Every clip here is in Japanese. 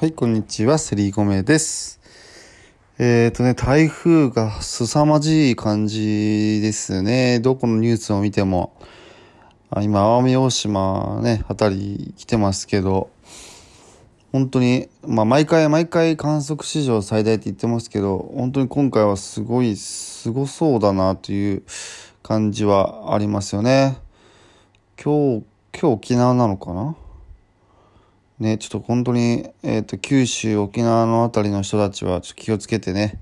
はい、こんにちは、セリーゴメです。えっ、ー、とね、台風が凄まじい感じですね。どこのニュースを見ても。あ今、奄美大島ね、あたり来てますけど、本当に、まあ、毎回毎回観測史上最大って言ってますけど、本当に今回はすごい、すごそうだなという感じはありますよね。今日、今日沖縄なのかな？ね、ちょっと本当に、えっ、と、九州、沖縄のあたりの人たちは、ちょっと気をつけてね、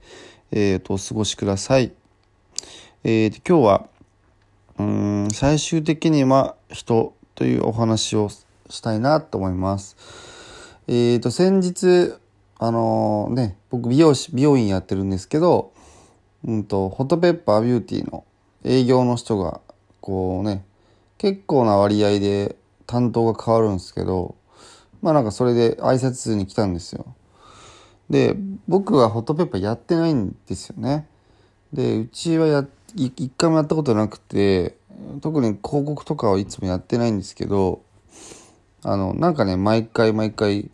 えっ、と、お過ごしください。えっ、と、今日は、うん、最終的には人というお話をしたいなと思います。えっ、と、先日、あのね、僕、美容師、美容院やってるんですけど、うんと、ホットペッパービューティーの営業の人が、こうね、結構な割合で担当が変わるんですけど、まあなんかそれで挨拶に来たんですよ。で、僕はホットペッパーやってないんですよね。で、うちはや、一回もやったことなくて、特に広告とかはいつもやってないんですけど、あの、なんかね、毎回毎回、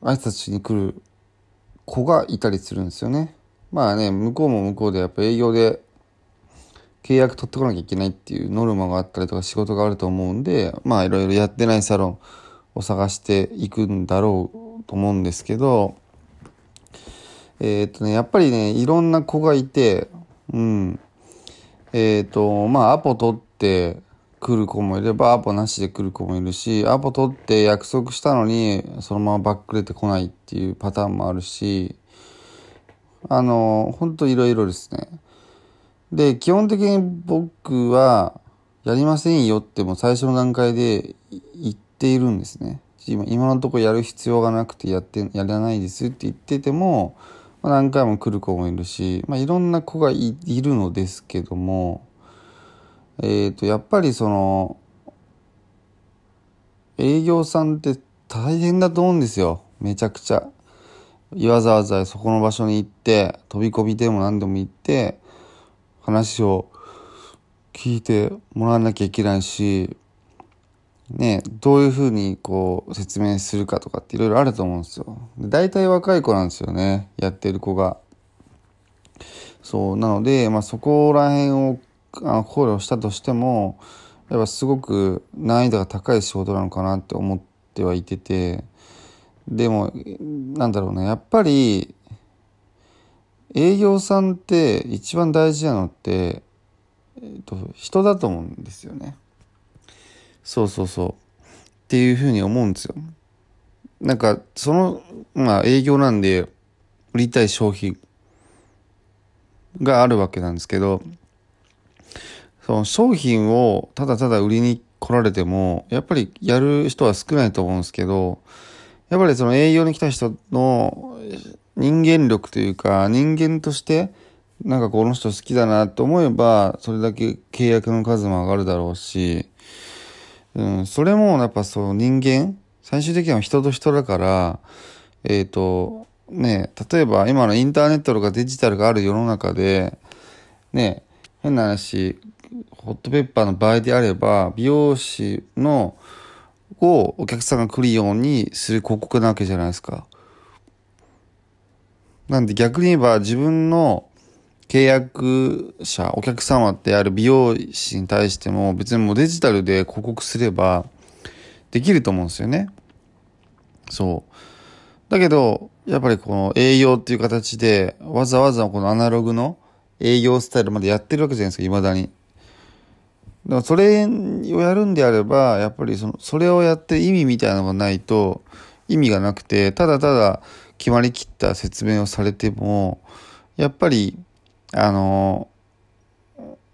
挨拶しに来る子がいたりするんですよね。まあね、向こうも向こうでやっぱ営業で契約取ってこなきゃいけないっていうノルマがあったりとか仕事があると思うんで、まあいろいろやってないサロンを探していくんだろうと思うんですけど、えっ、とね、やっぱりね、いろんな子がいて、うん。えっ、と、まあアポ取って来る子もいれば、アポなしで来る子もいるし、アポ取って約束したのに、そのままバックれてこないっていうパターンもあるし、あの、ほんといろいろですね。で、基本的に僕は、やりませんよっても最初の段階で言ってているんですね。今今のところやる必要がなくてやって、やらないですって言ってても、まあ、何回も来る子もいるし、まあ、いろんな子がいいるのですけども、えっ、と、やっぱりその、営業さんって大変だと思うんですよ。めちゃくちゃ。わざわざそこの場所に行って、飛び込みでも何でも行って、話を聞いてもらわなきゃいけないし、ね、どういうふうにこう説明するかとかっていろいろあると思うんですよ。で大体若い子なんですよね、やってる子が。そう、なので、まあそこら辺をあ考慮したとしても、やっぱすごく難易度が高い仕事なのかなって思ってはいてて、でも、なんだろうね、やっぱり、営業さんって一番大事なのって、えっと、人だと思うんですよね。そうそうそう。っていうふうに思うんですよ。なんか、その、まあ営業なんで、売りたい商品があるわけなんですけど、その商品をただただ売りに来られても、やっぱりやる人は少ないと思うんですけど、やっぱりその営業に来た人の人間力というか、人間として、なんかこの人好きだなと思えば、それだけ契約の数も上がるだろうし、うん、それもやっぱそう人間、最終的には人と人だから、えっ、と、ね、例えば今のインターネットとかデジタルがある世の中で、ね、変な話、ホットペッパーの場合であれば、美容師の、をお客さんが来るようにする広告なわけじゃないですか。なんで逆に言えば自分の契約者、お客様ってある美容師に対しても別にもうデジタルで広告すればできると思うんですよね。そう。だけど、やっぱりこの営業っていう形でわざわざこのアナログの営業スタイルまでやってるわけじゃないですか、未だに。だからそれをやるんであれば、やっぱりその、それをやって意味みたいなのがないと意味がなくて、ただただ決まりきった説明をされても、やっぱり、あの、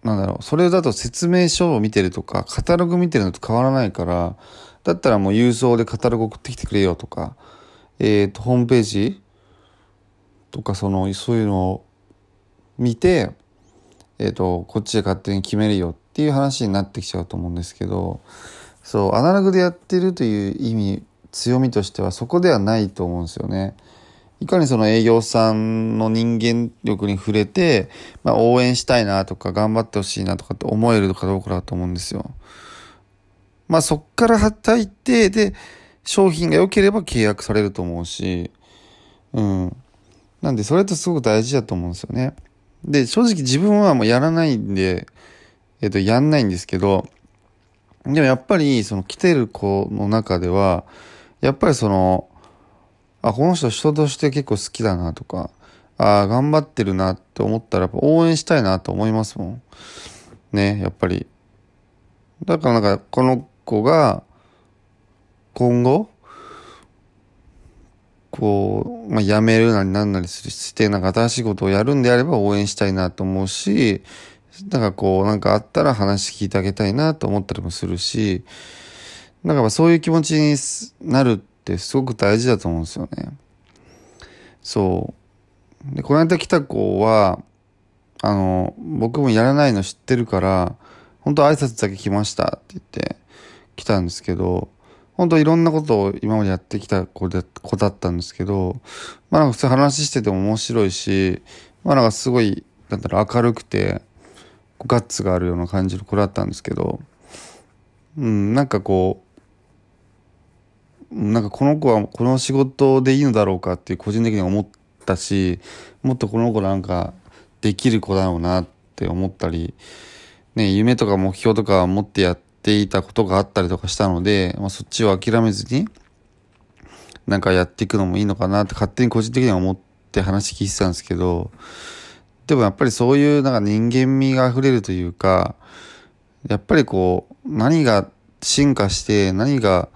なんだろう、それだと説明書を見てるとか、カタログ見てるのと変わらないから、だったらもう郵送でカタログ送ってきてくれよとか、えーと、ホームページとかそのそういうのを見て、えーと、こっちで勝手に決めるよっていう話になってきちゃうと思うんですけどそうアナログでやってるという意味強みとしてはそこではないと思うんですよね。いかにその営業さんの人間力に触れて、まあ、応援したいなとか頑張ってほしいなとかって思えるかどうかだと思うんですよ。まあそっから働いて、で、商品が良ければ契約されると思うし、うん。なんでそれってすごく大事だと思うんですよね。で、正直自分はもうやらないんで、えっ、と、やんないんですけど、でもやっぱりその来てる子の中では、やっぱりその、あ、この人人として結構好きだなとか、あ頑張ってるなって思ったらやっぱ応援したいなと思いますもん。ね、やっぱり。だからなんかこの子が今後こう、まあ、辞めるなりなんなりするしてなんか新しいことをやるんであれば応援したいなと思うしだかこうなんかあったら話聞いてあげたいなと思ったりもするしなんかそういう気持ちになるってすごく大事だと思うんですよね。そうでこの間来た子はあの僕もやらないの知ってるから本当挨拶だけ来ましたって言って来たんですけど、本当いろんなことを今までやってきた子で子だったんですけど、まあなんか普通話してても面白いし、まあなんかすごい、なんだろう、明るくて、ガッツがあるような感じの子だったんですけど、うん、なんかこう、なんかこの子はこの仕事でいいのだろうかっていう個人的に思ったし、もっとこの子なんかできる子だろうなって思ったり、ね、夢とか目標とか持ってやっていたことがあったりとかしたので、まあ、そっちを諦めずに、なんかやっていくのもいいのかなって勝手に個人的には思って話聞いてたんですけど、でもやっぱりそういうなんか人間味が溢れるというか、やっぱりこう、何が進化して何が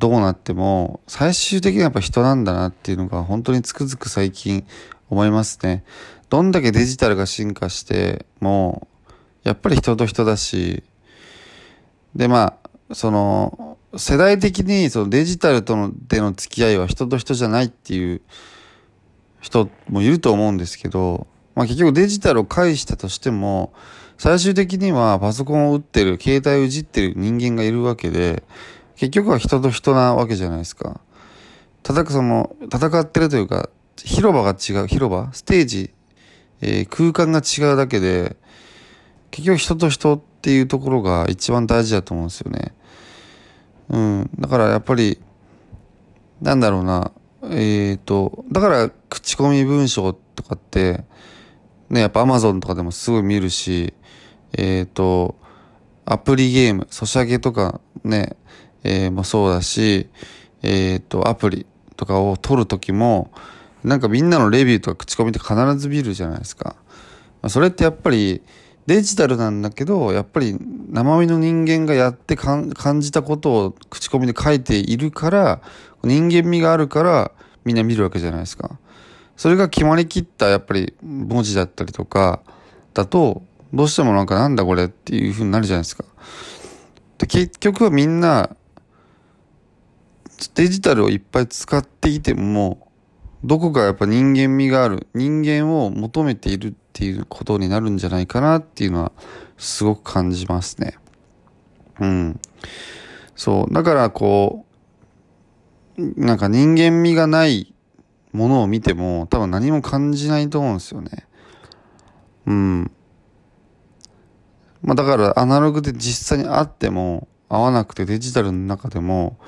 どうなっても、最終的にはやっぱ人なんだなっていうのが本当につくづく最近思いますね。どんだけデジタルが進化しても、やっぱり人と人だし、で、まあ、その、世代的にそのデジタルとのでの付き合いは人と人じゃないっていう人もいると思うんですけど、まあ結局デジタルを介したとしても、最終的にはパソコンを打ってる、携帯をいじってる人間がいるわけで、結局は人と人なわけじゃないですか。戦くその、戦ってるというか、広場が違う、広場？ステージ、えー、空間が違うだけで、結局人と人っていうところが一番大事だと思うんですよね。うん。だからやっぱり、なんだろうな、えっ、ー、と、だから口コミ文章とかって、ね、やっぱ Amazon とかでもすごい見るし、えっ、ー、と、アプリゲーム、ソシャゲとかね、えー、もそうだし、えっ、ー、と、アプリとかを撮るときも、なんかみんなのレビューとか口コミって必ず見るじゃないですか。それってやっぱり、デジタルなんだけど、やっぱり生身の人間がやって感じたことを口コミで書いているから、人間味があるからみんな見るわけじゃないですか。それが決まりきったやっぱり文字だったりとかだと、どうしてもなんかなんだこれっていう風になるじゃないですか。で結局はみんなデジタルをいっぱい使っていても、どこかやっぱ人間味がある、人間を求めているっていうことになるんじゃないかなっていうのはすごく感じますね。うん。そう。だからこう、なんか人間味がないものを見ても多分何も感じないと思うんですよね。うん。まあだからアナログで実際に会っても会わなくてデジタルの中でも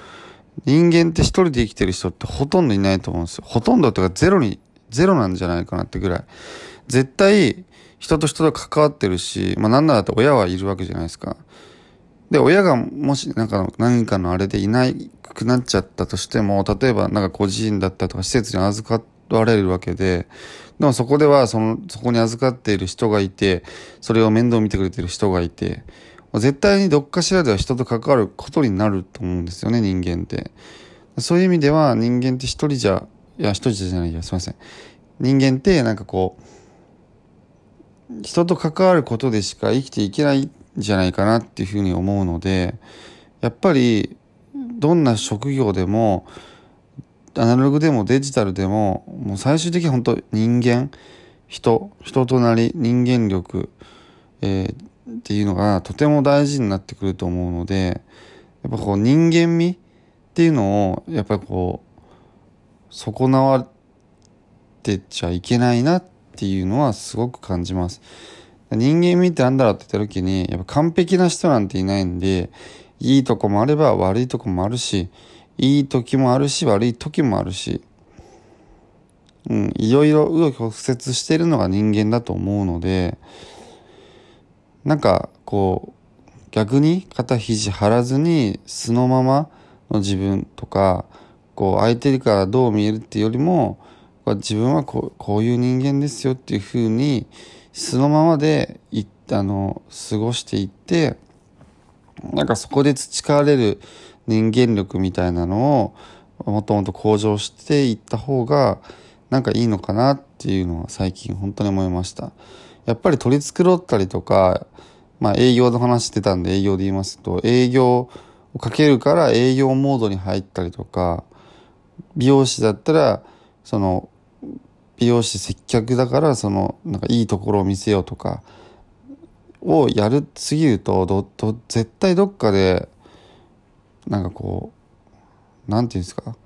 人間って一人で生きてる人ってほとんどいないと思うんですよ。ほとんどっていうかゼロに、ゼロなんじゃないかなってぐらい。絶対人と人と関わってるし、まあなんならって親はいるわけじゃないですか。で、親がもしなんか何かのあれでいなくなっちゃったとしても、例えばなんか個人だったとか施設に預かわれるわけで、でもそこではその、そこに預かっている人がいて、それを面倒見てくれてる人がいて、絶対にどっかしらでは人と関わることになると思うんですよね、人間って。そういう意味では人間って一人じゃ、いや、一人じゃないや、すいません。人間ってなんかこう、人と関わることでしか生きていけないんじゃないかなっていうふうに思うので、やっぱり、どんな職業でも、アナログでもデジタルでももう最終的に本当人間人人となり人間力、えー、っていうのがとても大事になってくると思うのでやっぱこう人間味っていうのをやっぱりこう損なわってちゃいけないなっていうのはすごく感じます。人間味ってなんだろうって言った時にやっぱ完璧な人なんていないんでいいとこもあれば悪いとこもあるしいい時もあるし悪い時もあるし、うん、いろいろ紆余曲折してるのが人間だと思うのでなんかこう逆に肩肘張らずに素のままの自分とかこう相手からどう見えるっていうよりも自分はこうこういう人間ですよっていうふうに素のままでいあの過ごしていってなんかそこで培われる人間力みたいなのをもっともっと向上していった方がなんかいいのかなっていうのは最近本当に思いました。やっぱり取り繕ったりとか、まあ営業の話してたんで営業で言いますと、営業をかけるから営業モードに入ったりとか、美容師だったら、その、美容師接客だからそのなんかいいところを見せようとかをやるすぎるとどど絶対どっかでなんかこう何て言うんですか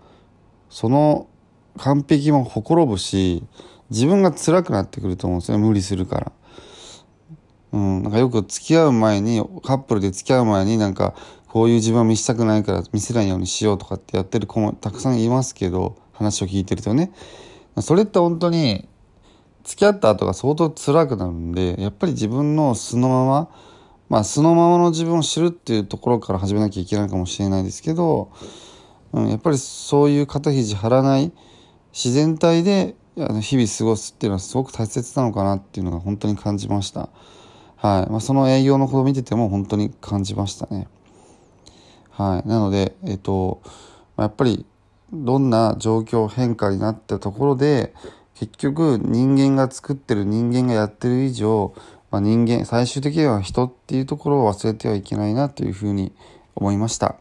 その完璧もほころぶし自分が辛くなってくると思うんですよ無理するから。うん、なんかよく付き合う前にカップルで付き合う前になんかこういう自分は見せたくないから見せないようにしようとかってやってる子もたくさんいますけど話を聞いてるとね。それって本当に付き合った後が相当辛くなるんでやっぱり自分の素のまままあ素のままの自分を知るっていうところから始めなきゃいけないかもしれないですけど、うん、やっぱりそういう肩肘張らない自然体で日々過ごすっていうのはすごく大切なのかなっていうのが本当に感じました。はいまあ、その営業のことを見てても本当に感じましたね。はい、なので、えっと、やっぱりどんな状況変化になったところで結局人間が作ってる人間がやってる以上まあ、人間最終的には人っていうところを忘れてはいけないなというふうに思いました。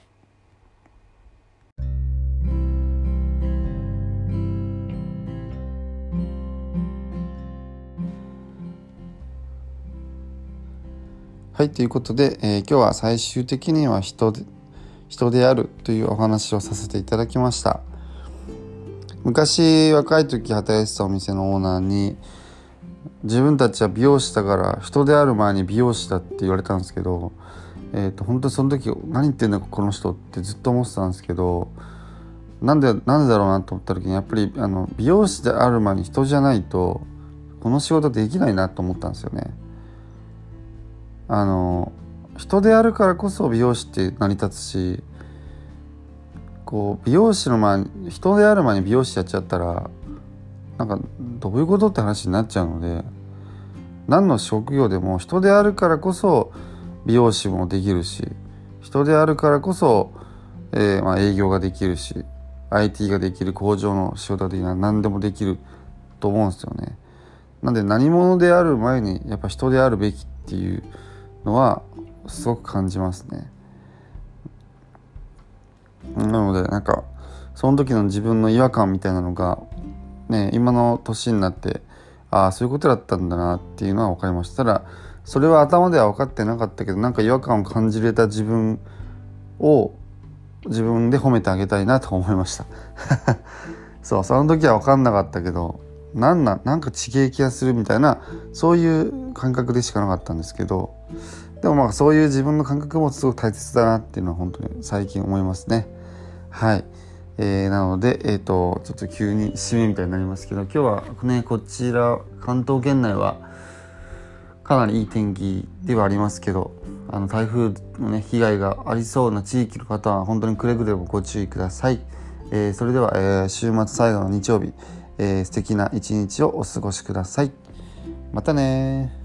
はい、ということで、えー、今日は最終的には人で人であるというお話をさせていただきました。昔若い時働いてたお店のオーナーに自分たちは美容師だから人である前に美容師だって言われたんですけど、えーと、本当その時何言ってんだこの人ってずっと思ってたんですけどなんでなんでだろうなと思った時にやっぱりあの美容師である前に人じゃないとこの仕事できないなと思ったんですよね。あの人であるからこそ美容師って成り立つしこう美容師の前人である前に美容師やっちゃったらなんかどういうことって話になっちゃうので何の職業でも人であるからこそ美容師もできるし人であるからこそ、えー、まあ、営業ができるし IT ができる工場の仕事ができる何でもできると思うんですよね。なんで何者である前にやっぱ人であるべきっていうのはすごく感じますね。なのでなんかその時の自分の違和感みたいなのがね、今の年になってああそういうことだったんだなっていうのは分かりましたただそれは頭では分かってなかったけどなんか違和感を感じれた自分を自分で褒めてあげたいなと思いました そうその時は分かんなかったけどなんななんか地形気がするみたいなそういう感覚でしかなかったんですけどでもまあそういう自分の感覚もすごく大切だなっていうのは本当に最近思いますね。はい。えー、なので、えーと、ちょっと急に締めみたいになりますけど今日はねこちら関東圏内はかなりいい天気ではありますけどあの台風のね被害がありそうな地域の方は本当にくれぐれもご注意ください、えー、それでは、えー、週末最後の日曜日、えー、素敵な一日をお過ごしください。またね